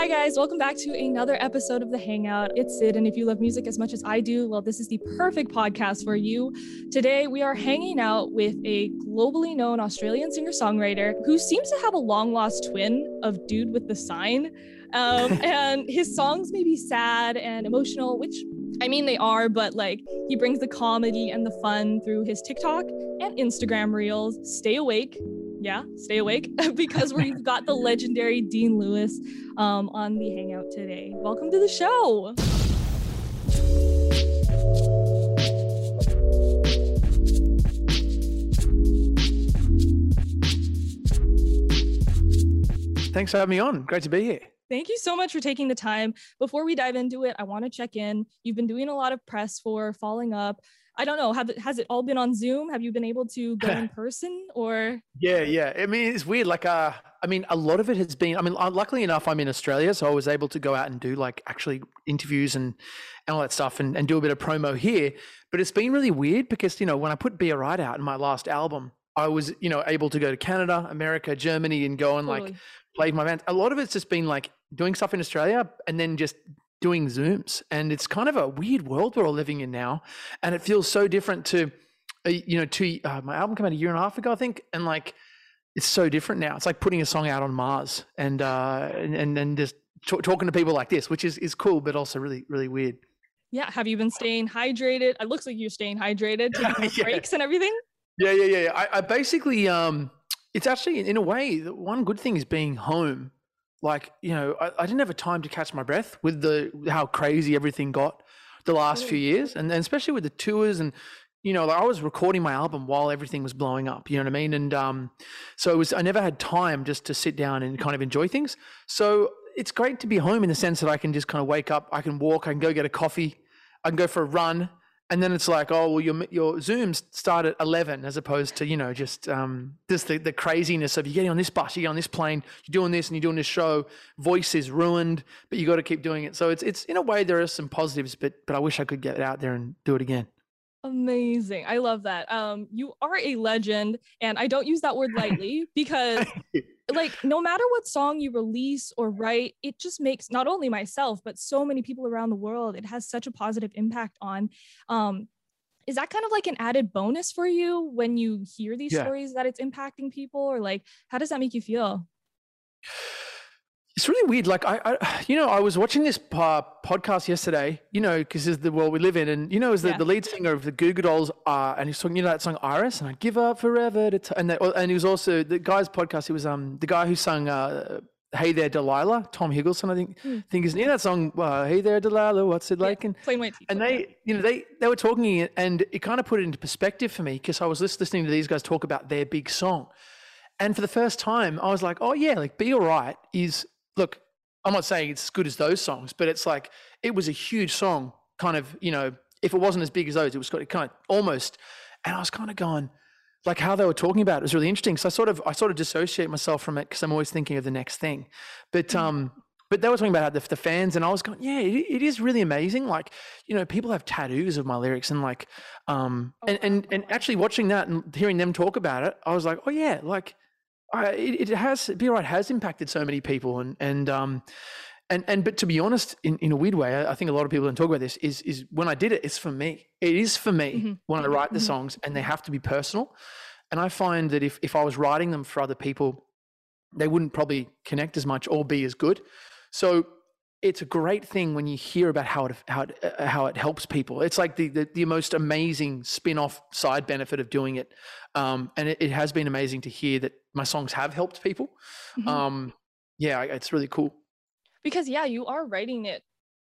Hi, guys. Welcome back to another episode of The Hangout. It's Sid, and if you love music as much as I do, well, this is the perfect podcast for you. Today, we are hanging out with a globally known Australian singer songwriter who seems to have a long lost twin of Dude with the Sign. Um, and his songs may be sad and emotional, which I mean, they are, but like he brings the comedy and the fun through his TikTok and Instagram reels. Stay awake yeah, stay awake because we've got the legendary Dean Lewis um, on the Hangout today. Welcome to the show. Thanks for having me on. Great to be here. Thank you so much for taking the time. Before we dive into it, I want to check in. You've been doing a lot of press for Falling Up. I don't know. Have has it all been on Zoom? Have you been able to go in person or? Yeah, yeah. I mean, it's weird. Like, uh, I mean, a lot of it has been. I mean, luckily enough, I'm in Australia, so I was able to go out and do like actually interviews and and all that stuff, and, and do a bit of promo here. But it's been really weird because you know when I put Be Alright out in my last album, I was you know able to go to Canada, America, Germany, and go and totally. like play my band. A lot of it's just been like doing stuff in Australia and then just doing Zooms. And it's kind of a weird world we're all living in now. And it feels so different to, uh, you know, to uh, my album came out a year and a half ago, I think. And like, it's so different now. It's like putting a song out on Mars and, uh, and, and, and just t- talking to people like this, which is, is cool, but also really, really weird. Yeah. Have you been staying hydrated? It looks like you're staying hydrated, taking yeah. breaks and everything. Yeah, yeah, yeah. I, I basically, um, it's actually in a way, one good thing is being home like you know I, I, didn't have a time to catch my breath with the how crazy everything got the last few years. And, and especially with the tours and you know like i was recording my album while everything was blowing up you know what i mean? And um, so it was i never had time just to sit down and kind of enjoy things. So it's great to be home in the sense that i can just kind of wake up i can walk i can go get a coffee i can go for a run and then it's like, oh well, your your Zooms start at eleven, as opposed to you know just um, just the, the craziness of you getting on this bus, you get on this plane, you're doing this and you're doing this show. Voice is ruined, but you got to keep doing it. So it's it's in a way there are some positives, but but I wish I could get out there and do it again. Amazing. I love that. Um, you are a legend, and I don't use that word lightly because like no matter what song you release or write, it just makes not only myself, but so many people around the world, it has such a positive impact on. Um, is that kind of like an added bonus for you when you hear these yeah. stories that it's impacting people, or like how does that make you feel? It's really weird. Like I, I, you know, I was watching this uh, podcast yesterday. You know, because it's the world we live in, and you know, as the, yeah. the lead singer of the Goo Goo Dolls, uh, and he's talking, you know, that song Iris, and I give up forever to, t-, and and he was also the guy's podcast. He was um the guy who sung uh, "Hey There Delilah," Tom Higgenson, I think. Mm. think is near that song. Uh, hey there, Delilah, what's it like? Yeah, and plain white. And they, you know, they they were talking, and it kind of put it into perspective for me because I was listening to these guys talk about their big song. And for the first time, I was like, oh, yeah, like Be Alright is, look, I'm not saying it's as good as those songs, but it's like it was a huge song. Kind of, you know, if it wasn't as big as those, it was kind of almost. And I was kind of going, like how they were talking about it was really interesting. So I sort of, I sort of dissociate myself from it because I'm always thinking of the next thing. But mm. um, but they were talking about the, the fans, and I was going, yeah, it, it is really amazing. Like, you know, people have tattoos of my lyrics, and like, um, and and and actually watching that and hearing them talk about it, I was like, oh yeah, like I, it, it, has Be Right has impacted so many people, and and um, and and but to be honest, in, in a weird way, I, I think a lot of people don't talk about this. Is is when I did it, it's for me. It is for me mm-hmm. when I write the mm-hmm. songs, and they have to be personal. And I find that if if I was writing them for other people, they wouldn't probably connect as much or be as good. So it's a great thing when you hear about how it how it, uh, how it helps people. It's like the, the, the most amazing spin-off side benefit of doing it, um, and it, it, has been amazing to hear that my songs have helped people. Mm-hmm. Um, yeah, it's really cool. Because yeah, you are writing it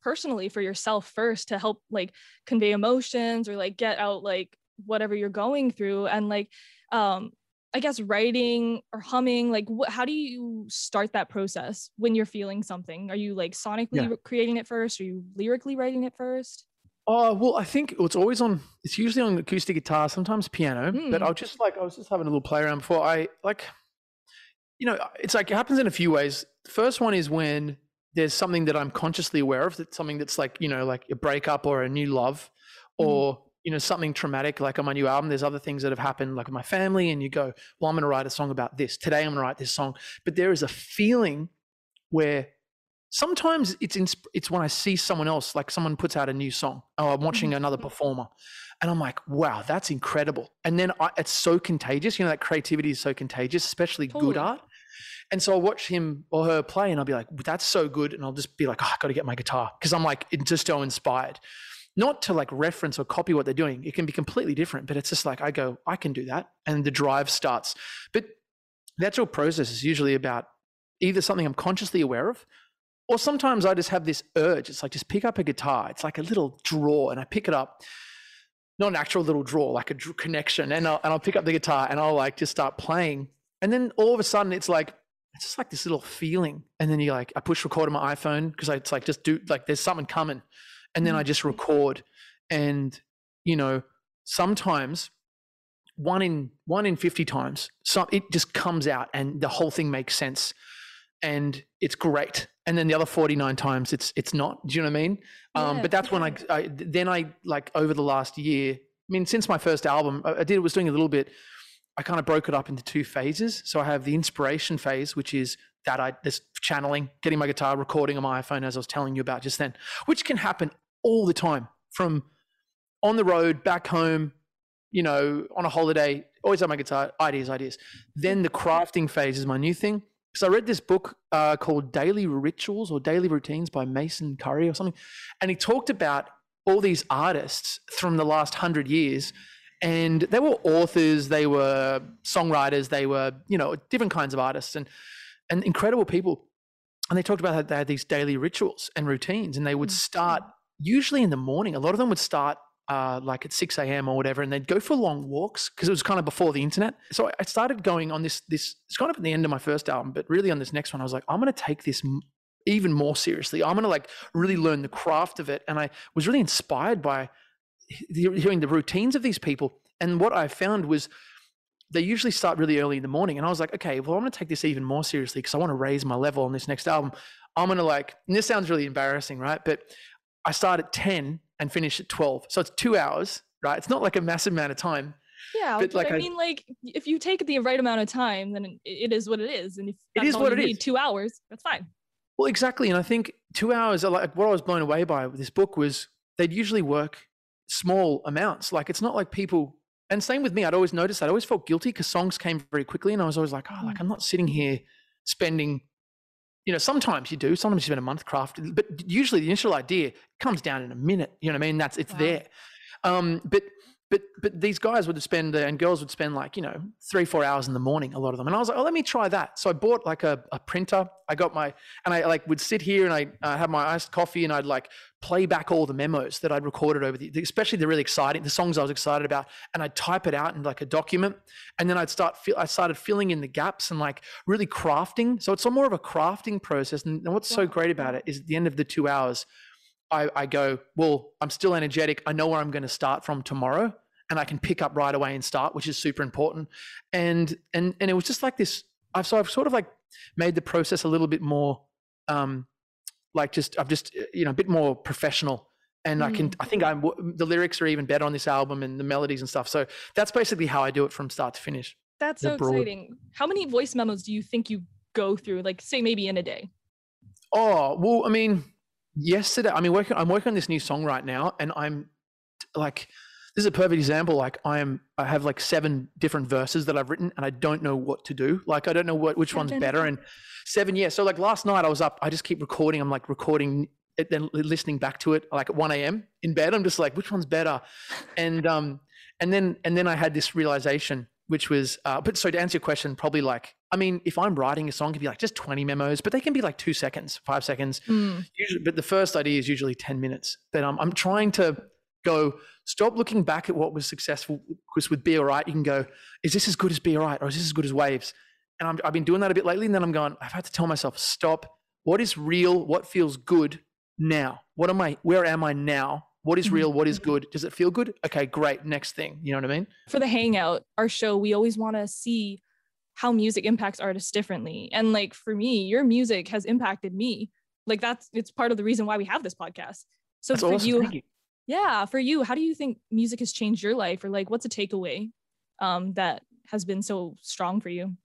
personally for yourself first to help like convey emotions or like get out like whatever you're going through, and like um, I guess writing or humming, like wh- how do you start that process when you're feeling something? Are you like sonically yeah. creating it first? Are you lyrically writing it first? Oh well, I think it's always on. It's usually on acoustic guitar, sometimes piano. Mm. But I'll just like I was just having a little play around before. I like, you know, it's like it happens in a few ways. The first one is when there's something that I'm consciously aware of. That's something that's like you know, like a breakup or a new love, mm. You know something traumatic like on my new album there's other things that have happened like with my family and you go well i'm going to write a song about this today i'm going to write this song but there is a feeling where sometimes it's in, it's when I see someone else, like someone puts out a new song, or I'm watching Mhm. another performer, and I'm like, wow, that's incredible. And then I, it's so contagious. You know, that creativity is so contagious, especially Totally. good art. And so I'll watch him or her play, and I'll be like, that's so good. And I'll just be like, oh, I got to get my guitar because I'm like just so inspired. Not to like reference or copy what they're doing. It can be completely different, but it's just like I go, I can do that, and the drive starts. But the actual process is usually about either something I'm consciously aware of, or sometimes I just have this urge. It's like just pick up a guitar. It's like a little draw, and I pick it up. Not an actual little draw, like a connection, and I'll, and I'll pick up the guitar and I'll like just start playing, and then all of a sudden it's like it's just like this little feeling, and then you like I push record on my iPhone because it's like just do like there's something coming, and then I just record, and you know sometimes one in one in 50 times some it just comes out and the whole thing makes sense and it's great. And then the other 49 times it's it's not. Do you know what i mean? Um but that's when I, I then i like over the last year i mean since my first album i, I did it was doing a little bit i kind of broke it up into two phases. So i have the inspiration phase which is that i this channeling getting my guitar recording on my iphone as i was telling you about just then which can happen all the time from on the road back home you know, on a holiday, always have my guitar, ideas, ideas. Then the crafting phase is my new thing. So I read this book uh, called Daily Rituals or Daily Routines by Mason Currey or something. And he talked about all these artists from the last hundred years. And they were authors, they were songwriters, they were, you know, different kinds of artists and, and incredible people. And they talked about how they had these daily rituals and routines. And they would start usually in the morning. A lot of them would start uh, like at 6 a.m. or whatever, and they'd go for long walks because it was kind of before the internet. So I started going on this, this, it's kind of at the end of my first album, but really on this next one, I was like, I'm going to take this m- even more seriously. I'm going to like really learn the craft of it. And I was really inspired by hearing the routines of these people. And what I found was they usually start really early in the morning. And I was like, okay, well, I'm going to take this even more seriously because I want to raise my level on this next album. I'm going to like, and this sounds really embarrassing, right? But I start at 10 and finish at 12. So it's two hours, right? It's not like a massive amount of time. Yeah, But, like, I I- mean, like if you take the right amount of time, then it, it is what it is, and if that's is what it is. two hours, that's fine. Well, exactly. And I think two hours, uh, like what I was blown away by with this book was they'd usually work small amounts. Like it's not like people, and same with me, I'd always noticed that. I always felt guilty because songs came very quickly. And I was always like, oh, like hmm. I'm not sitting here spending, you know, sometimes you do, sometimes you spend a month crafting, but usually the initial idea comes down in a minute. You know what I mean? That's, it's Wow. there. Um, but, but, but these guys would spend, and girls would spend like, you know, three, four hours in the morning, a lot of them. And I was like, oh, let me try that. So I bought like a, a printer. I got my, and I like would sit here and I uh, have my iced coffee and I'd like play back all the memos that I'd recorded over the, especially the really exciting, the songs I was excited about, and I'd type it out in like a document, and then I'd start, fill, I started filling in the gaps and like really crafting. So it's more of a crafting process. And, and what's so great about it is at the end of the two hours, I, I go, well, I'm still energetic. I know where I'm going to start from tomorrow, and I can pick up right away and start, which is super important. And and and it was just like this. I've so I've sort of like made the process a little bit more, um, like just I've just uh, you know a bit more professional. And I can, I think I'm, the lyrics are even better on this album and the melodies and stuff. So that's basically how I do it from start to finish. That's so broad. exciting. How many voice memos do you think you go through? Like, say maybe in a day. Oh well, I mean, yesterday. I mean, working. I'm working on this new song right now, and I'm like, this is a perfect example. Like, I am. I have like seven different verses that I've written, and I don't know what to do. Like, I don't know what which one's better. And seven, yeah. So like last night, I was up. I just keep recording. I'm like recording it, then listening back to it like at 1 a.m. in bed. I'm just like, which one's better? And um, and then and then I had this realization, which was, uh, but so to answer your question, probably like, I mean, if I'm writing a song, it could be like just 20 memos, but they can be like two seconds, five seconds. Mm, Usually, but the first idea is usually 10 minutes. But um, I'm trying to go, stop looking back at what was successful. Because with Be Alright, you can go, is this as good as Be Alright or is this as good as Waves? And I'm, I've been doing that a bit lately. And then I'm going, I've had to tell myself, stop. What is real? What feels good now? What am I, where am I now? What is real? What is good? Does it feel good? Okay, great. Next thing. You know what I mean? For the hangout, our show, we always want to see how music impacts artists differently. And like for me, your music has impacted me. Like that's it's part of the reason why we have this podcast. So That's for awesome. you, you. yeah, for you, how do you think music has changed your life, or like what's a takeaway um, that has been so strong for you?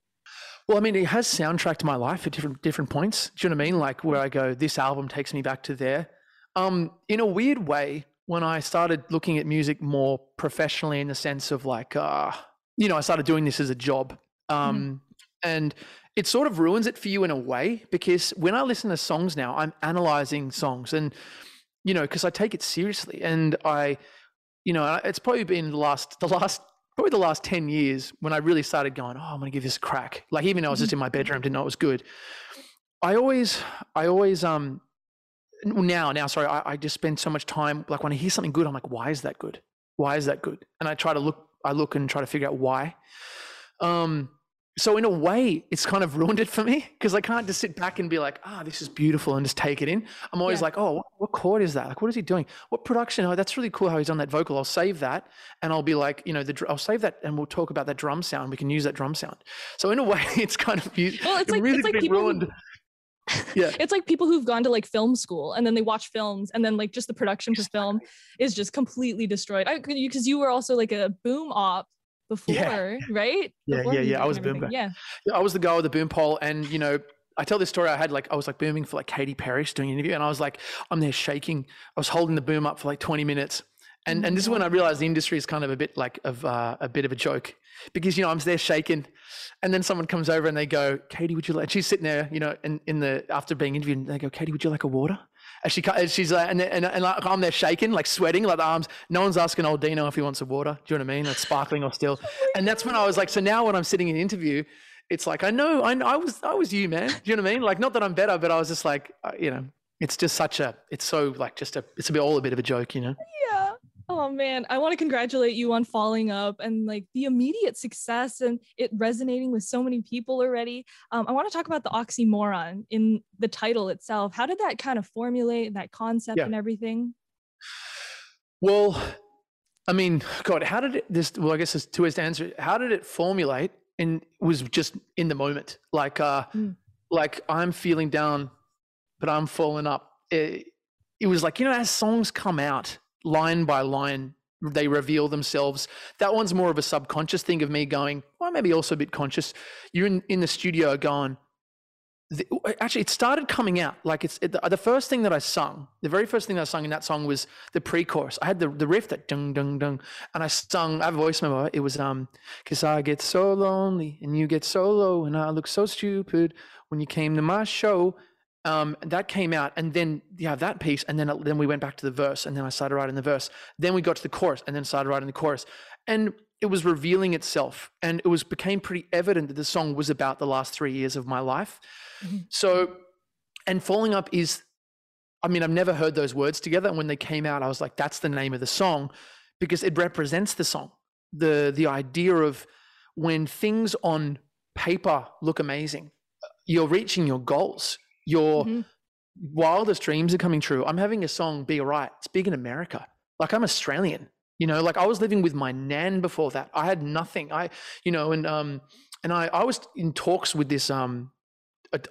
Well, I mean, it has soundtracked my life at different different points. Do you know what I mean? Like where I go, this album takes me back to there. Um, in a weird way, when I started looking at music more professionally, in the sense of like, uh, you know, I started doing this as a job, um, mm-hmm. and it sort of ruins it for you in a way because when I listen to songs now, I'm analyzing songs, and you know, because I take it seriously, and I, you know, it's probably been the last the last probably the last 10 years when I really started going, oh, I'm going to give this a crack. Like even though I was just mm-hmm. in my bedroom, didn't know it was good. I always, I always, um, now, now, sorry, I, I just spend so much time, like when I hear something good, I'm like, why is that good? Why is that good? And I try to look, I look and try to figure out why. Um, so in a way, it's kind of ruined it for me because I can't just sit back and be like, ah, oh, this is beautiful and just take it in. I'm always yeah. like, oh, what, what, chord is that? Like, what is he doing? What production? Oh, that's really cool how he's on that vocal. I'll save that and I'll be like, you know, the, I'll save that and we'll talk about that drum sound. We can use that drum sound. So in a way, it's kind of well, it's like, really it's like people ruined. Who, yeah, it's like people who've gone to like film school and then they watch films and then like just the production for film is just completely destroyed. I you Because you were also like a boom op before, yeah. right? Yeah, before yeah, yeah. I was boom. Yeah. yeah. I was the guy with the boom pole, and you know, I tell this story. I had like I was like booming for like Katy Perry doing an interview, and I was like, I'm there shaking. I was holding the boom up for like 20 minutes, and and this is when I realized the industry is kind of a bit like of uh, a bit of a joke because you know I'm there shaking, and then someone comes over and they go, "Katy, would you like? And She's sitting there, you know, in in the after being interviewed, and they go, "Katy, would you like a water? And she, she's like, and, and, and like, I'm there shaking, like sweating, like the arms. No one's asking old Dino if he wants a water. Do you know what I mean? Like sparkling or still. And that's when I was like, so now when I'm sitting in an interview, it's like, I know, I, I was, I was you, man. Do you know what I mean? Like, not that I'm better, but I was just like, uh, you know, it's just such a, it's so like just a, it's a bit all a bit of a joke, you know? Oh man, I want to congratulate you on falling up and like the immediate success and it resonating with so many people already. Um, I want to talk about the oxymoron in the title itself. How did that kind of formulate that concept yeah. and everything? Well, I mean, God, how did it, this? Well, I guess there's two ways to answer. It. How did it formulate? And was just in the moment, like, uh, mm. like I'm feeling down, but I'm falling up. It, it was like you know, as songs come out line by line they reveal themselves. That one's more of a subconscious thing of me going, well, maybe also a bit conscious. You're in, in the studio going, the, actually, it started coming out. Like it's it, the, the, first thing that I sung, the very first thing that I sung in that song was the pre-chorus. I had the, the riff that dung dung dung, and I sung. I have a voice memo. It was um, cause I get so lonely and you get so low, and I look so stupid when you came to my show um, that came out, and then yeah, that piece, and then then we went back to the verse, and then I started writing the verse. Then we got to the chorus, and then started writing the chorus, and it was revealing itself, and it was became pretty evident that the song was about the last three years of my life. Mm-hmm. So, and falling up is, I mean, I've never heard those words together, and when they came out, I was like, that's the name of the song, because it represents the song, the the idea of when things on paper look amazing, you're reaching your goals your mm-hmm. wildest dreams are coming true. I'm having a song be right. It's big in America. Like I'm Australian. You know, like I was living with my nan before that. I had nothing. I, you know, and um, and I I was in talks with this um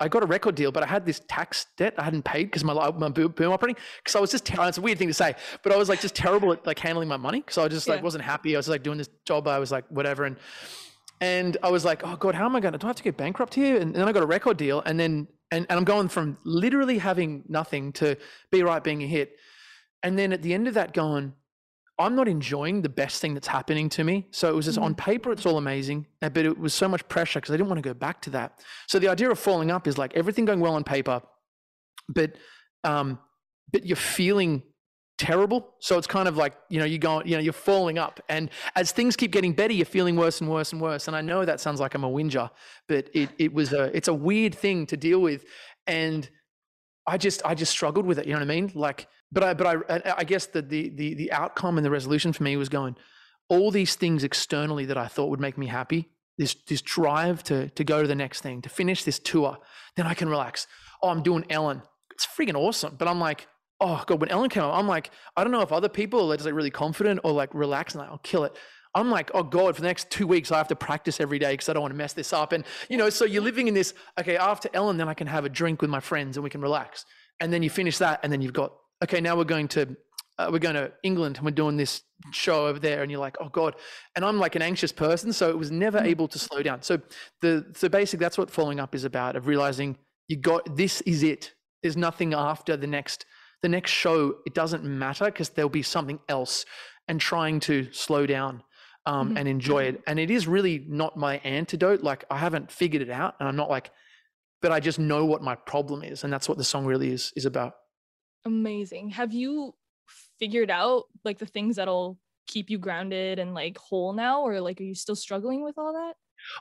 I got a record deal, but I had this tax debt I hadn't paid because my my boom, boom operating. Because I was just ter- it's a weird thing to say, but I was like just terrible at like handling my money because I just like yeah. wasn't happy. I was like doing this job. I was like whatever, and and I was like, oh god, how am I going to? Do I have to get bankrupt here? And then I got a record deal, and then and, and I'm going from literally having nothing to be right being a hit. And then at the end of that, going, I'm not enjoying the best thing that's happening to me. So it was just mm-hmm. on paper, it's all amazing, uh, but it was so much pressure because I didn't want to go back to that. So the idea of falling up is like everything going well on paper, but um, but you're feeling terrible. So it's kind of like, you know, you go, you know, you're falling up. And as things keep getting better, you're feeling worse and worse and worse. And I know that sounds like I'm a whinger, but it, it was a, it's a weird thing to deal with. And I just, I just struggled with it. You know what I mean? Like, but I, but I, I guess the, the, the, the outcome and the resolution for me was going, all these things externally that I thought would make me happy, this, this drive to, to go to the next thing, to finish this tour, then I can relax. Oh, I'm doing Ellen. It's freaking awesome. But I'm like, oh god, when Ellen came out, I'm like, I don't know if other people are just like really confident or like relaxed and like, I'll kill it. I'm like, oh God, for the next two weeks, I have to practice every day because I don't want to mess this up. And, you know, so you're living in this, okay, after Ellen, then I can have a drink with my friends and we can relax. And then you finish that and then you've got, okay, now we're going to uh, we're going to England and we're doing this show over there and you're like oh god and i'm like an anxious person so it was never Mm. able to slow down so the so basically that's what falling up is about of realizing you got this is it there's nothing after the next the next show it doesn't matter because there'll be something else and trying to slow down um, Mhm. and enjoy it and it is really not my antidote like i haven't figured it out and i'm not like but i just know what my problem is and that's what the song really is is about Amazing. Have you figured out like the things that'll keep you grounded and like whole now, or like are you still struggling with all that?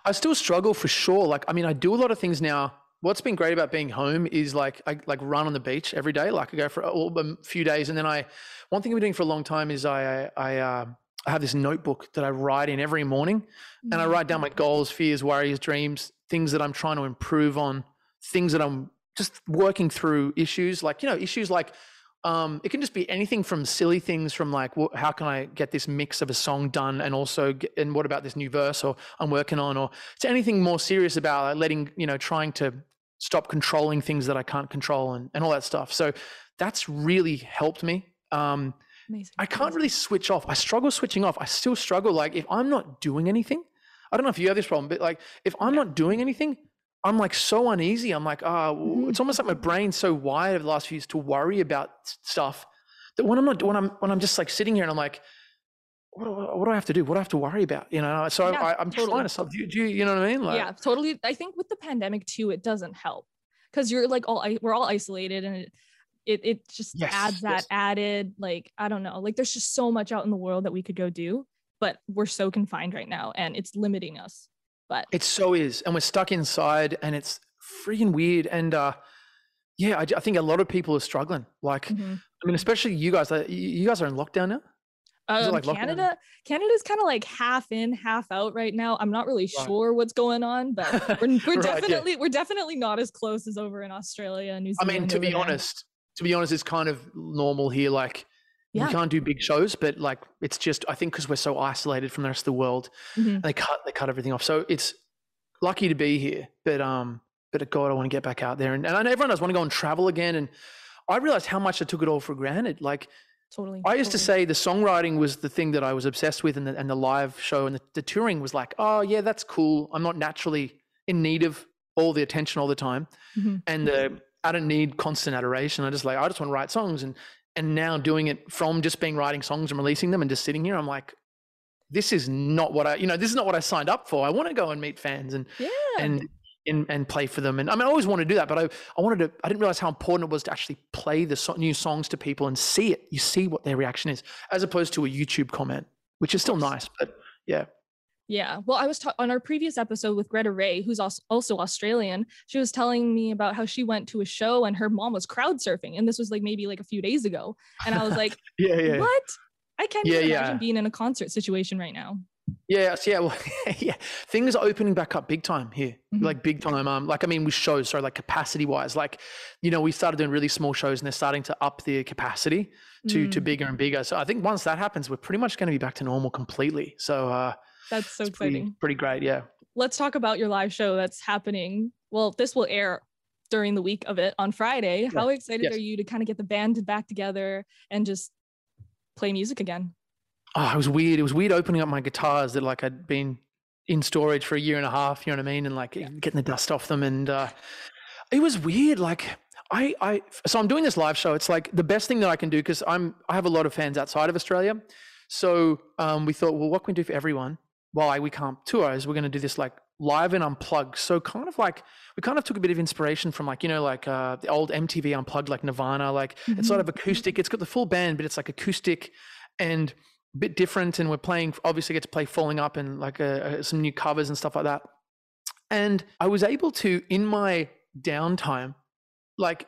I still struggle for sure. Like, I mean, I do a lot of things now. What's been great about being home is like I like run on the beach every day. Like I go for a, a few days, and then I. One thing I've been doing for a long time is I I uh, I have this notebook that I write in every morning, and I Mm. write down my goals, fears, worries, dreams, things that I'm trying to improve on, things that I'm just working through issues like you know issues like um, it can just be anything from silly things from like how can I get this mix of a song done and also get, and what about this new verse or I'm working on or to anything more serious about like letting you know trying to stop controlling things that I can't control and, and all that stuff. So that's really helped me. Um, Amazing. I can't really switch off. I struggle switching off. I still struggle. Like if I'm not doing anything, I don't know if you have this problem, but like if I'm not doing anything, I'm like so uneasy. I'm like, ah, w Mhm. it's almost like my brain's so wired over the last few years to worry about stuff that when I'm not, when I'm, when I'm just like sitting here and I'm like, what do, I- what do I have to do? What do I have to worry about? You know? So Yeah, I, I'm totally. trying to. Do you, do you, you know what I mean? Like, yeah, totally. I think with the pandemic too, it doesn't help because you're like all I- we're all isolated and it it, it just Yes, adds that yes. added like I don't know like there's just so much out in the world that we could go do, but we're so confined right now and it's limiting us. But It so is, and we're stuck inside, and it's freaking weird. And uh, yeah, I, I think a lot of people are struggling. Like, mhm. I mean, especially you guys. Like, you guys are in lockdown now. Um, like lockdown? Canada, Canada's kind of like half in, half out right now. I'm not really Right. sure what's going on, but we're, we're Right, yeah. definitely we're definitely not as close as over in Australia and New Zealand. I mean, to be honest, to be honest, it's kind of normal here. Like, Yeah. we can't do big shows, but like, it's just I think because we're so isolated from the rest of the world, Mhm. they cut they cut everything off. So it's lucky to be here, but um, but God, I want to get back out there, and, and I know everyone does want to go and travel again, and I realized how much I took it all for granted. Like. totally. I used to say the songwriting was the thing that I was obsessed with, and the, and the live show and the, the touring was like, oh yeah, that's cool. I'm not naturally in need of all the attention all the time, Mhm. and the, I don't need constant adoration. I just like I just want to write songs, and and now doing it from just being writing songs and releasing them and just sitting here, I'm like, this is not what I you know this is not what I signed up for. I want to go and meet fans and yeah. and and, and play for them. And I mean, I always wanted to do that, but I, I wanted to, I didn't realize how important it was to actually play the so- new songs to people and see it. You see what their reaction is, as opposed to a YouTube comment, which is still nice, but yeah. Yeah. Well, I was ta- on our previous episode with Greta Ray, who's also Australian. She was telling me about how she went to a show and her mom was crowd surfing. And this was like maybe like a few days ago. And I was like, Yeah, yeah. what? I can't Yeah, even yeah. imagine being in a concert situation right now. Yeah, yeah, well, yeah. Things are opening back up big time here, Mhm. like big time. Um, like I mean, with shows, so like capacity wise, like you know, we started doing really small shows, and they're starting to up the capacity to to Mm, bigger and bigger. So I think once that happens, we're pretty much going to be back to normal completely. So uh, That's so it's exciting. pretty great. Yeah. Let's talk about your live show that's happening. Well, this will air during the week of it on Friday. How excited Yes. are you to kind of get the band back together and just play music again? Oh, it was weird. It was weird opening up my guitars that like I'd been in storage for a year and a half. You know what I mean? And like getting the dust off them, and uh, it was weird. Like I, I, so I'm doing this live show. It's like the best thing that I can do because I'm, I have a lot of fans outside of Australia. So um, we thought, well, what can we do for everyone? Why we can't tour is we're going to do this like live and unplugged. So kind of like we kind of took a bit of inspiration from like you know like uh, the old MTV unplugged like Nirvana. Like it's sort of acoustic. It's got the full band, but it's like acoustic and a bit different. And we're playing obviously get to play Falling Up and like uh, uh, some new covers and stuff like that. And I was able to in my downtime, like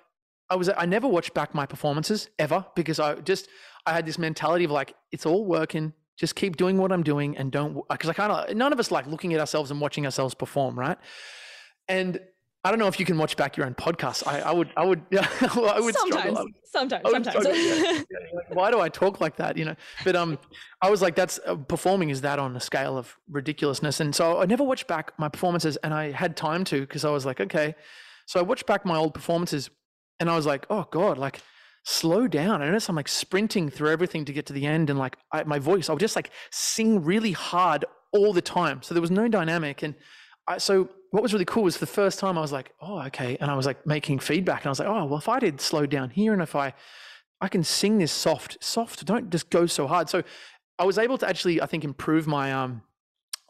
I was I never watched back my performances ever because I just I had this mentality of like it's all working. Just keep doing what I'm doing and don't because I kind of none of us like looking at ourselves and watching ourselves perform, right? And I don't know if you can watch back your own podcast. I, I would I would I would sometimes, struggle. sometimes, would sometimes. struggle. Why do I talk like that? You know, but um, I was like, that's uh, performing is that on a scale of ridiculousness, and so I never watched back my performances, and I had time to because I was like, okay, so I watched back my old performances, and I was like, oh god, like slow down. I notice I'm like sprinting through everything to get to the end, and like I, my voice, I would just like sing really hard all the time. So there was no dynamic. And I, so what was really cool was the first time I was like, oh, okay. And I was like making feedback, and I was like, oh, well, if I did slow down here, and if I, I can sing this soft, soft, don't just go so hard. So I was able to actually, I think, improve my um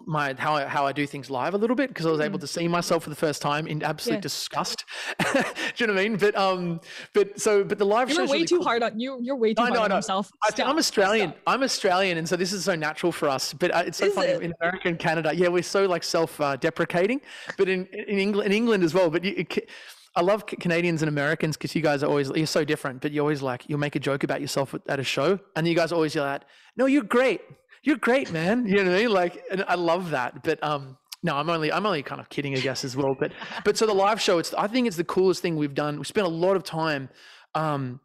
my how I, how I do things live a little bit because I was able mm. to see myself for the first time in absolute yeah. disgust. do you know what I mean? But um, but so but the live you're way really too cool. hard on you. You're way too hard on yourself. I am Australian. Stop. I'm Australian, and so this is so natural for us. But uh, it's so is funny it? in America and Canada. Yeah, we're so like self uh, deprecating, but in in England in England as well. But you, it, I love Canadians and Americans because you guys are always you're so different. But you always like you'll make a joke about yourself at a show, and you guys always yell at, "No, you're great." You're great, man. You know what I mean? Like, and I love that. But um, no, I'm only I'm only kind of kidding, I guess, as well. But but so the live show, it's I think it's the coolest thing we've done. We spent a lot of time, um,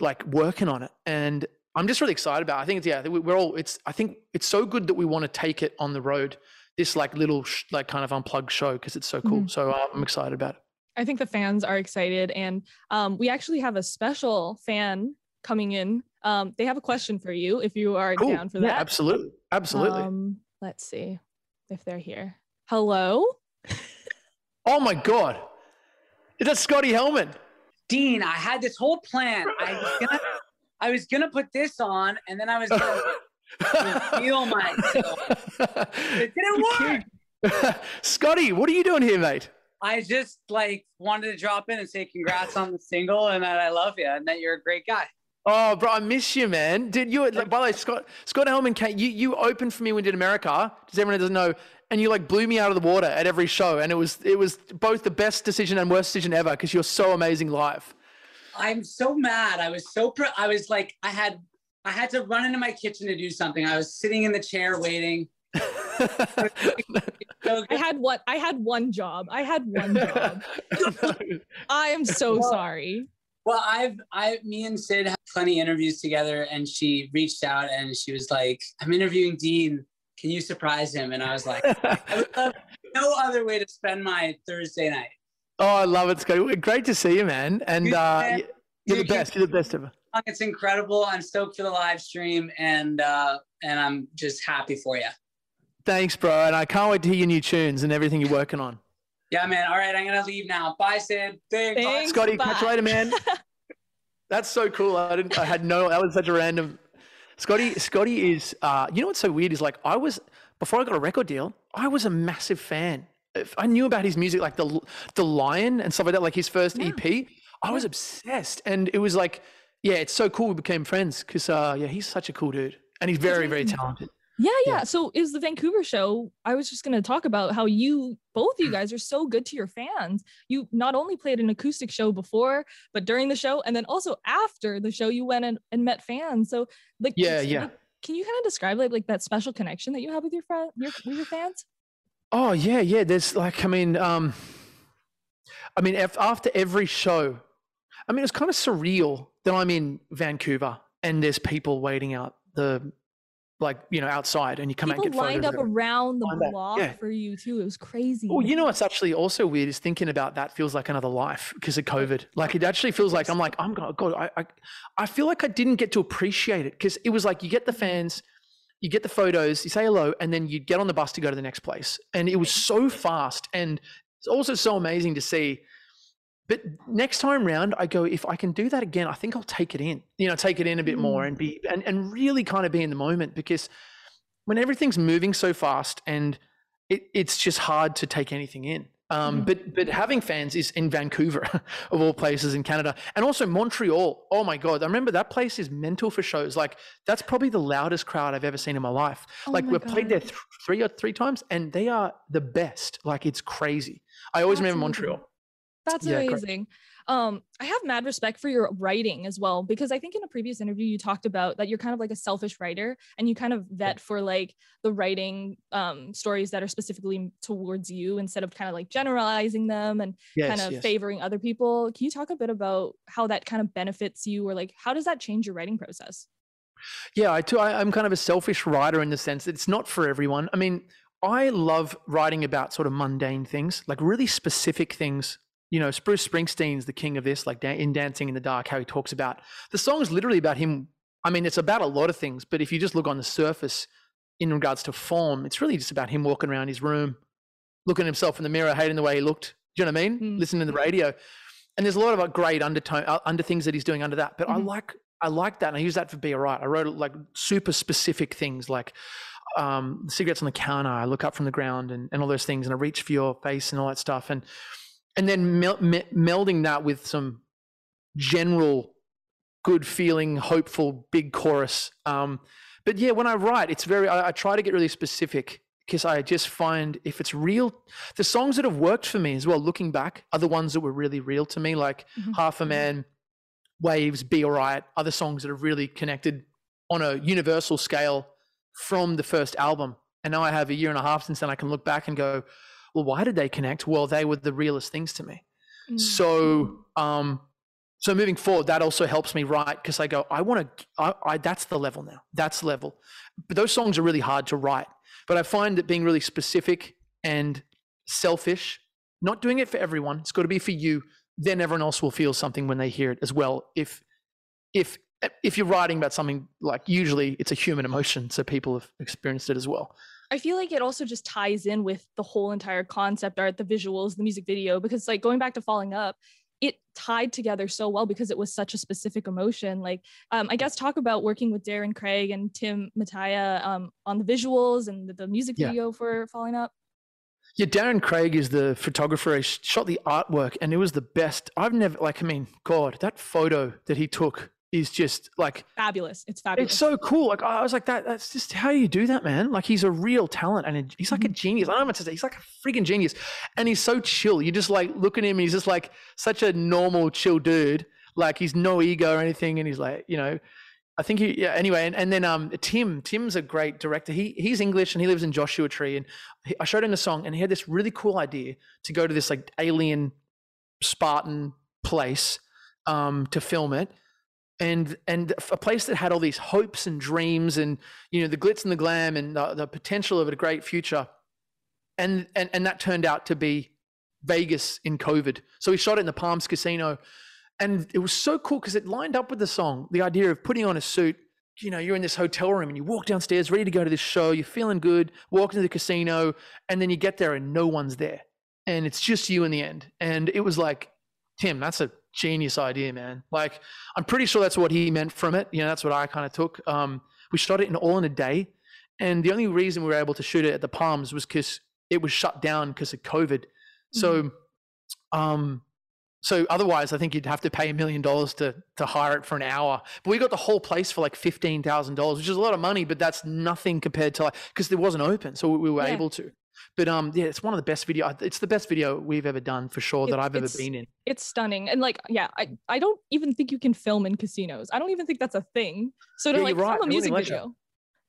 like working on it, and I'm just really excited about. It. I think it's yeah, we're all. It's I think it's so good that we want to take it on the road. This like little sh- like kind of unplugged show because it's so cool. Mm-hmm. So uh, I'm excited about it. I think the fans are excited, and um, we actually have a special fan coming in um, they have a question for you if you are cool. down for that. Yeah, absolutely. Absolutely. Um, let's see if they're here. Hello? oh my God. Is that Scotty Helman? Dean, I had this whole plan. I was gonna I was gonna put this on and then I was gonna feel myself. It didn't work. Scotty, what are you doing here, mate? I just like wanted to drop in and say congrats on the single and that I love you and that you're a great guy. Oh, bro, I miss you, man. Did you? Like, by the way, Scott Scott Helman, came, you you opened for me when we did America. Does everyone doesn't know? And you like blew me out of the water at every show, and it was it was both the best decision and worst decision ever because you're so amazing live. I'm so mad. I was so pr- I was like I had I had to run into my kitchen to do something. I was sitting in the chair waiting. I had what I had one job. I had one job. I am so well, sorry. Well, I've I me and Sid had plenty interviews together, and she reached out and she was like, "I'm interviewing Dean. Can you surprise him?" And I was like, "I would love no other way to spend my Thursday night." Oh, I love it, Scotty. Great to see you, man. And uh, you're the best. You're the best ever. It's incredible. I'm stoked for the live stream, and uh, and I'm just happy for you. Thanks, bro. And I can't wait to hear your new tunes and everything you're working on. Yeah, man. All right, I'm gonna leave now. Bye, Sid. Thanks, Thanks Scotty. Bye. Catch you later, man. That's so cool. I didn't. I had no. That was such a random. Scotty. Scotty is. Uh, you know what's so weird is like I was before I got a record deal. I was a massive fan. I knew about his music, like the the Lion and stuff like that, like his first yeah. EP. I was obsessed, and it was like, yeah, it's so cool. We became friends because, uh, yeah, he's such a cool dude, and he's very, very talented. Yeah, yeah, yeah. So is the Vancouver show. I was just going to talk about how you both you guys are so good to your fans. You not only played an acoustic show before, but during the show and then also after the show you went and, and met fans. So like Yeah, yeah. Like, can you kind of describe like like that special connection that you have with your friend your with your fans? Oh, yeah, yeah, there's like I mean um I mean after every show I mean it's kind of surreal that I'm in Vancouver and there's people waiting out the like you know outside and you come People out and get lined up around the block yeah. for you too. It was crazy. Well, you know what's actually also weird is thinking about that feels like another life because of COVID. Like it actually feels like I'm like oh I'm God. I I, I feel like I didn't get to appreciate it because it was like you get the fans, you get the photos, you say hello, and then you get on the bus to go to the next place, and it was so fast and it's also so amazing to see but next time round, I go, if I can do that again, I think I'll take it in, you know, take it in a bit mm. more and be, and, and really kind of be in the moment because when everything's moving so fast and it, it's just hard to take anything in. Um, mm. But but having fans is in Vancouver, of all places in Canada, and also Montreal. Oh my god, I remember that place is mental for shows. Like that's probably the loudest crowd I've ever seen in my life. Oh like my we've god. played there th- three or three times, and they are the best. Like it's crazy. I always remember Montreal. That's yeah, amazing. Um, I have mad respect for your writing as well because I think in a previous interview you talked about that you're kind of like a selfish writer and you kind of vet for like the writing um, stories that are specifically towards you instead of kind of like generalizing them and yes, kind of yes. favoring other people. Can you talk a bit about how that kind of benefits you or like how does that change your writing process? Yeah, I too. I, I'm kind of a selfish writer in the sense that it's not for everyone. I mean, I love writing about sort of mundane things, like really specific things you know, Bruce Springsteen's the king of this, like in Dancing in the Dark, how he talks about the song is literally about him. I mean, it's about a lot of things, but if you just look on the surface in regards to form, it's really just about him walking around his room, looking at himself in the mirror, hating the way he looked. Do you know what I mean? Mm. Listening to the radio. And there's a lot of like, great undertone, uh, under things that he's doing under that. But mm-hmm. I like, I like that. And I use that for Be Alright. I wrote like super specific things like, um, cigarettes on the counter. I look up from the ground and, and all those things, and I reach for your face and all that stuff. And and then mel- me- melding that with some general good feeling, hopeful big chorus. Um, but yeah, when I write, it's very, I, I try to get really specific because I just find if it's real, the songs that have worked for me as well, looking back, are the ones that were really real to me, like mm-hmm. Half a. Man, Waves, Be Alright, other songs that have really connected on a universal scale from the first album. And now I have a year and a half since then, I can look back and go, well, why did they connect? Well, they were the realest things to me. Mm. So, um, so moving forward, that also helps me write because I go, I want to, I, I, that's the level now. That's the level. But those songs are really hard to write. But I find that being really specific and selfish, not doing it for everyone, it's got to be for you. Then everyone else will feel something when they hear it as well. If, if, if you're writing about something like usually it's a human emotion, so people have experienced it as well. I feel like it also just ties in with the whole entire concept art, the visuals, the music video, because like going back to Falling Up, it tied together so well because it was such a specific emotion. Like, um, I guess talk about working with Darren Craig and Tim Mattia um, on the visuals and the, the music video for Falling Up. Yeah, Darren Craig is the photographer. He shot the artwork, and it was the best. I've never like. I mean, God, that photo that he took is just like fabulous. It's fabulous. It's so cool. Like I was like that. That's just how you do that, man. Like he's a real talent, and he's like a mm-hmm. genius. I don't know what to say. He's like a freaking genius, and he's so chill. You just like look at him, and he's just like such a normal, chill dude. Like he's no ego or anything, and he's like, you know, I think he. Yeah. Anyway, and, and then um, Tim. Tim's a great director. He he's English and he lives in Joshua Tree, and he, I showed him the song, and he had this really cool idea to go to this like alien Spartan place um, to film it and and a place that had all these hopes and dreams and you know the glitz and the glam and the, the potential of a great future. And, and and that turned out to be vegas in covid. So we shot it in the palms casino. And it was so cool because it lined up with the song the idea of putting on a suit. You know you're in this hotel room and you walk downstairs ready to go to this show. You're feeling good walk into the casino and then you get there and no one's there. And it's just you in the end. And it was like tim that's a genius idea, man. Like, I'm pretty sure that's what he meant from it. You know, that's what I kind of took. Um, we shot it in all in a day. And the only reason we were able to shoot it at the Palms was because it was shut down because of COVID. Mm-hmm. So, um, so otherwise, I think you'd have to pay a million dollars to to hire it for an hour. But we got the whole place for like fifteen thousand dollars, which is a lot of money, but that's nothing compared to like because it wasn't open, so we were yeah. able to. But um, yeah, it's one of the best video. It's the best video we've ever done for sure that I've ever been in. It's stunning, and like, yeah, I I don't even think you can film in casinos. I don't even think that's a thing. So to yeah, like right. film a music video.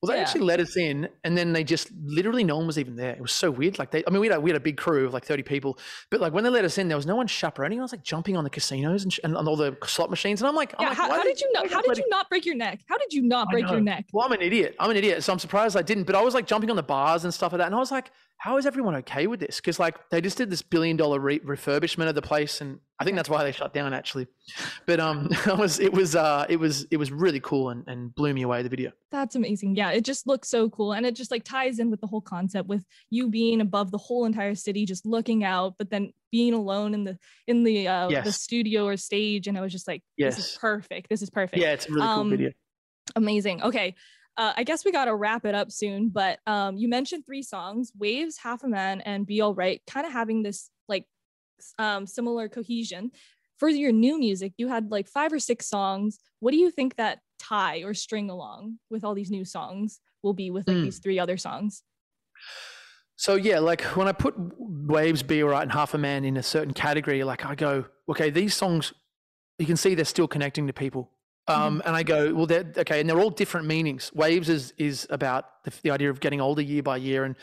Well, they yeah. actually let us in, and then they just literally no one was even there. It was so weird. Like they, I mean, we had a, we had a big crew of like thirty people, but like when they let us in, there was no one chaperoning. I was like jumping on the casinos and, sh- and on all the slot machines, and I'm like, yeah, I'm like, how, how did you not? How did you not break your neck? How did you not break your neck? Well, I'm an idiot. I'm an idiot, so I'm surprised I didn't. But I was like jumping on the bars and stuff like that, and I was like, how is everyone okay with this? Because like they just did this billion dollar re- refurbishment of the place, and I think that's why they shut down actually. But um, it was it was uh it was it was really cool and and blew me away the video. That's amazing. Yeah, it just looks so cool, and it just like ties in with the whole concept with you being above the whole entire city, just looking out, but then being alone in the in the uh, yes. the studio or stage, and I was just like, yes. this is perfect. This is perfect. Yeah, it's a really cool um, video. Amazing. Okay uh, I guess we got to wrap it up soon, but um, you mentioned three songs Waves, Half a Man, and Be All Right, kind of having this like um, similar cohesion. For your new music, you had like five or six songs. What do you think that tie or string along with all these new songs will be with like mm. these three other songs? So yeah, like when I put Waves, Be All Right, and Half a Man in a certain category, like I go, okay, these songs, you can see they're still connecting to people. Um, mm-hmm. And I go, well, they're okay, and they're all different meanings. Waves is is about the, the, idea of getting older year by year, and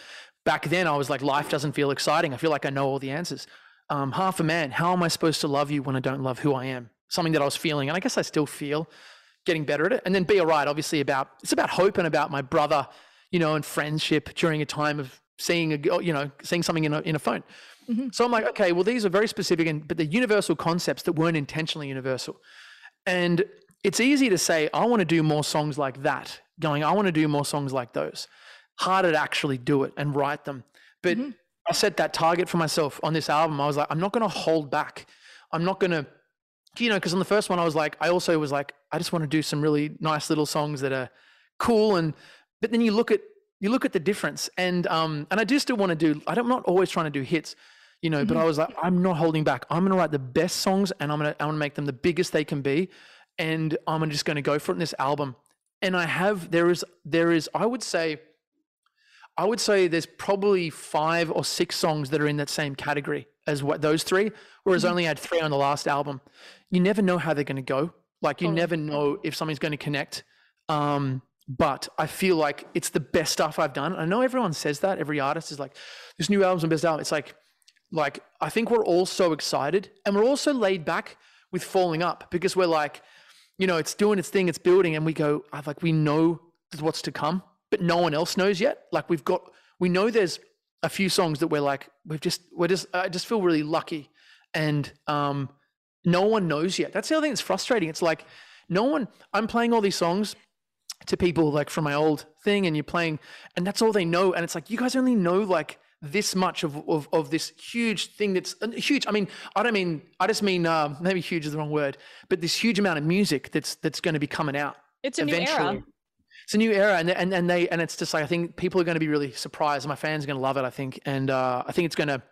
back then I was like, life doesn't feel exciting. I feel like I know all the answers. Um, half a man, how am I supposed to love you when I don't love who I am? Something that I was feeling, and I guess I still feel, getting better at it. And then be alright, obviously about it's about hope and about my brother, you know, and friendship during a time of seeing a you know seeing something in a in a phone. Mm-hmm. So I'm like, okay, well, these are very specific, and but the universal concepts that weren't intentionally universal. And it's easy to say, I want to do more songs like that, going, I want to do more songs like those. Harder to actually do it and write them. But mm-hmm. I set that target for myself on this album. I was like, I'm not going to hold back. I'm not going to, you know, because on the first one, I was like, I also was like, I just want to do some really nice little songs that are cool. And, but then you look at, you look at the difference and, um, and I do still want to do, I'm not always trying to do hits, you know, mm-hmm. but I was like, I'm not holding back. I'm going to write the best songs and I'm going to, I want to make them the biggest they can be. And I'm just going to go for it in this album. And I have, there is, there is, I would say, I would say there's probably five or six songs that are in that same category as what those three, whereas mm-hmm. I only had three on the last album. You never know how they're going to go. Like you oh. never know if something's going to connect. Um, but I feel like it's the best stuff I've done. I know everyone says that. Every artist is like, this new album's the best album. It's like, like I think we're all so excited, and we're also laid back with falling up because we're like, you know, it's doing its thing, it's building, and we go, I like we know what's to come but no one else knows yet. Like we've got, we know there's a few songs that we're like, we've just, we're just, I just feel really lucky. And um, no one knows yet. That's the other thing that's frustrating. It's like, no one, I'm playing all these songs to people like from my old thing and you're playing, and that's all they know. And it's like, you guys only know like this much of, of, of this huge thing that's huge. I mean, I don't mean, I just mean, uh, maybe huge is the wrong word, but this huge amount of music that's, that's going to be coming out. It's a eventually. new era it's a new era, and and and they and it's just like I think people are going to be really surprised. My fans are going to love it. I think, and uh, I think it's going to.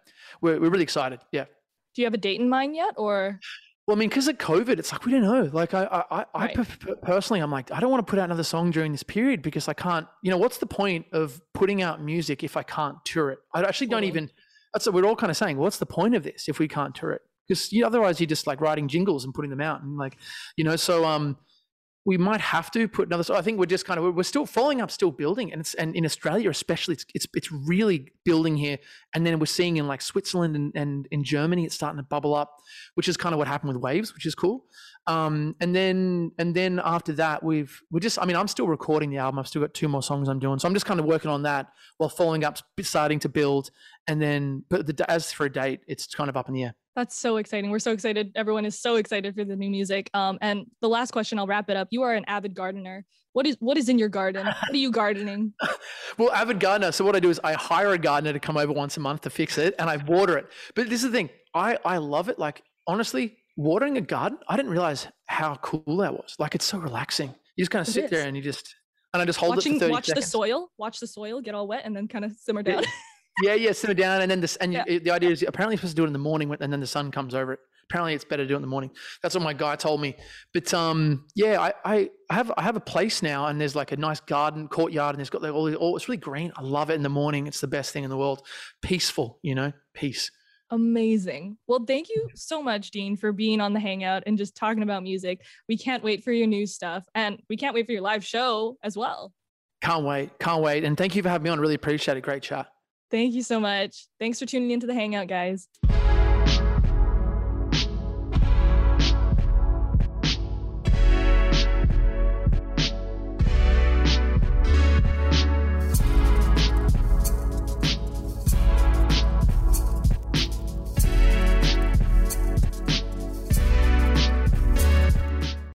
We're we're really excited. Yeah. Do you have a date in mind yet, or? Well, I mean, because of COVID, it's like we don't know. Like I, I, I, right. I personally, I'm like, I don't want to put out another song during this period because I can't. You know, what's the point of putting out music if I can't tour it? I actually don't even. That's what we're all kind of saying. What's the point of this if we can't tour it? Because you know, otherwise, you're just like writing jingles and putting them out, and like, you know, so um, we might have to put another. So I think we're just kind of we're still following up, still building, and it's and in Australia especially, it's it's it's really building here. And then we're seeing in like Switzerland and, and in Germany, it's starting to bubble up, which is kind of what happened with Waves, which is cool. Um, and then and then after that, we've we're just. I mean, I'm still recording the album. I've still got two more songs I'm doing, so I'm just kind of working on that while following up, starting to build, and then but the, as for a date, it's kind of up in the air. That's so exciting. We're so excited. Everyone is so excited for the new music. Um, and the last question, I'll wrap it up. You are an avid gardener. What is what is in your garden? What are you gardening? well, avid gardener. So what I do is I hire a gardener to come over once a month to fix it, and I water it. But this is the thing. I I love it. Like honestly, watering a garden. I didn't realize how cool that was. Like it's so relaxing. You just kind of sit is. there and you just and I just hold Watching, it for 30 watch seconds. the soil, watch the soil get all wet, and then kind of simmer down. yeah, yeah, simmer down, and then this, and yeah. you, the idea is apparently you're supposed to do it in the morning, and then the sun comes over it. Apparently, it's better to do it in the morning. That's what my guy told me. But um, yeah, I, I, I have I have a place now, and there's like a nice garden courtyard, and it's got like all, all it's really green. I love it in the morning. It's the best thing in the world. Peaceful, you know, peace. Amazing. Well, thank you so much, Dean, for being on the Hangout and just talking about music. We can't wait for your new stuff, and we can't wait for your live show as well. Can't wait. Can't wait. And thank you for having me on. Really appreciate it. Great chat. Thank you so much. Thanks for tuning into the Hangout, guys.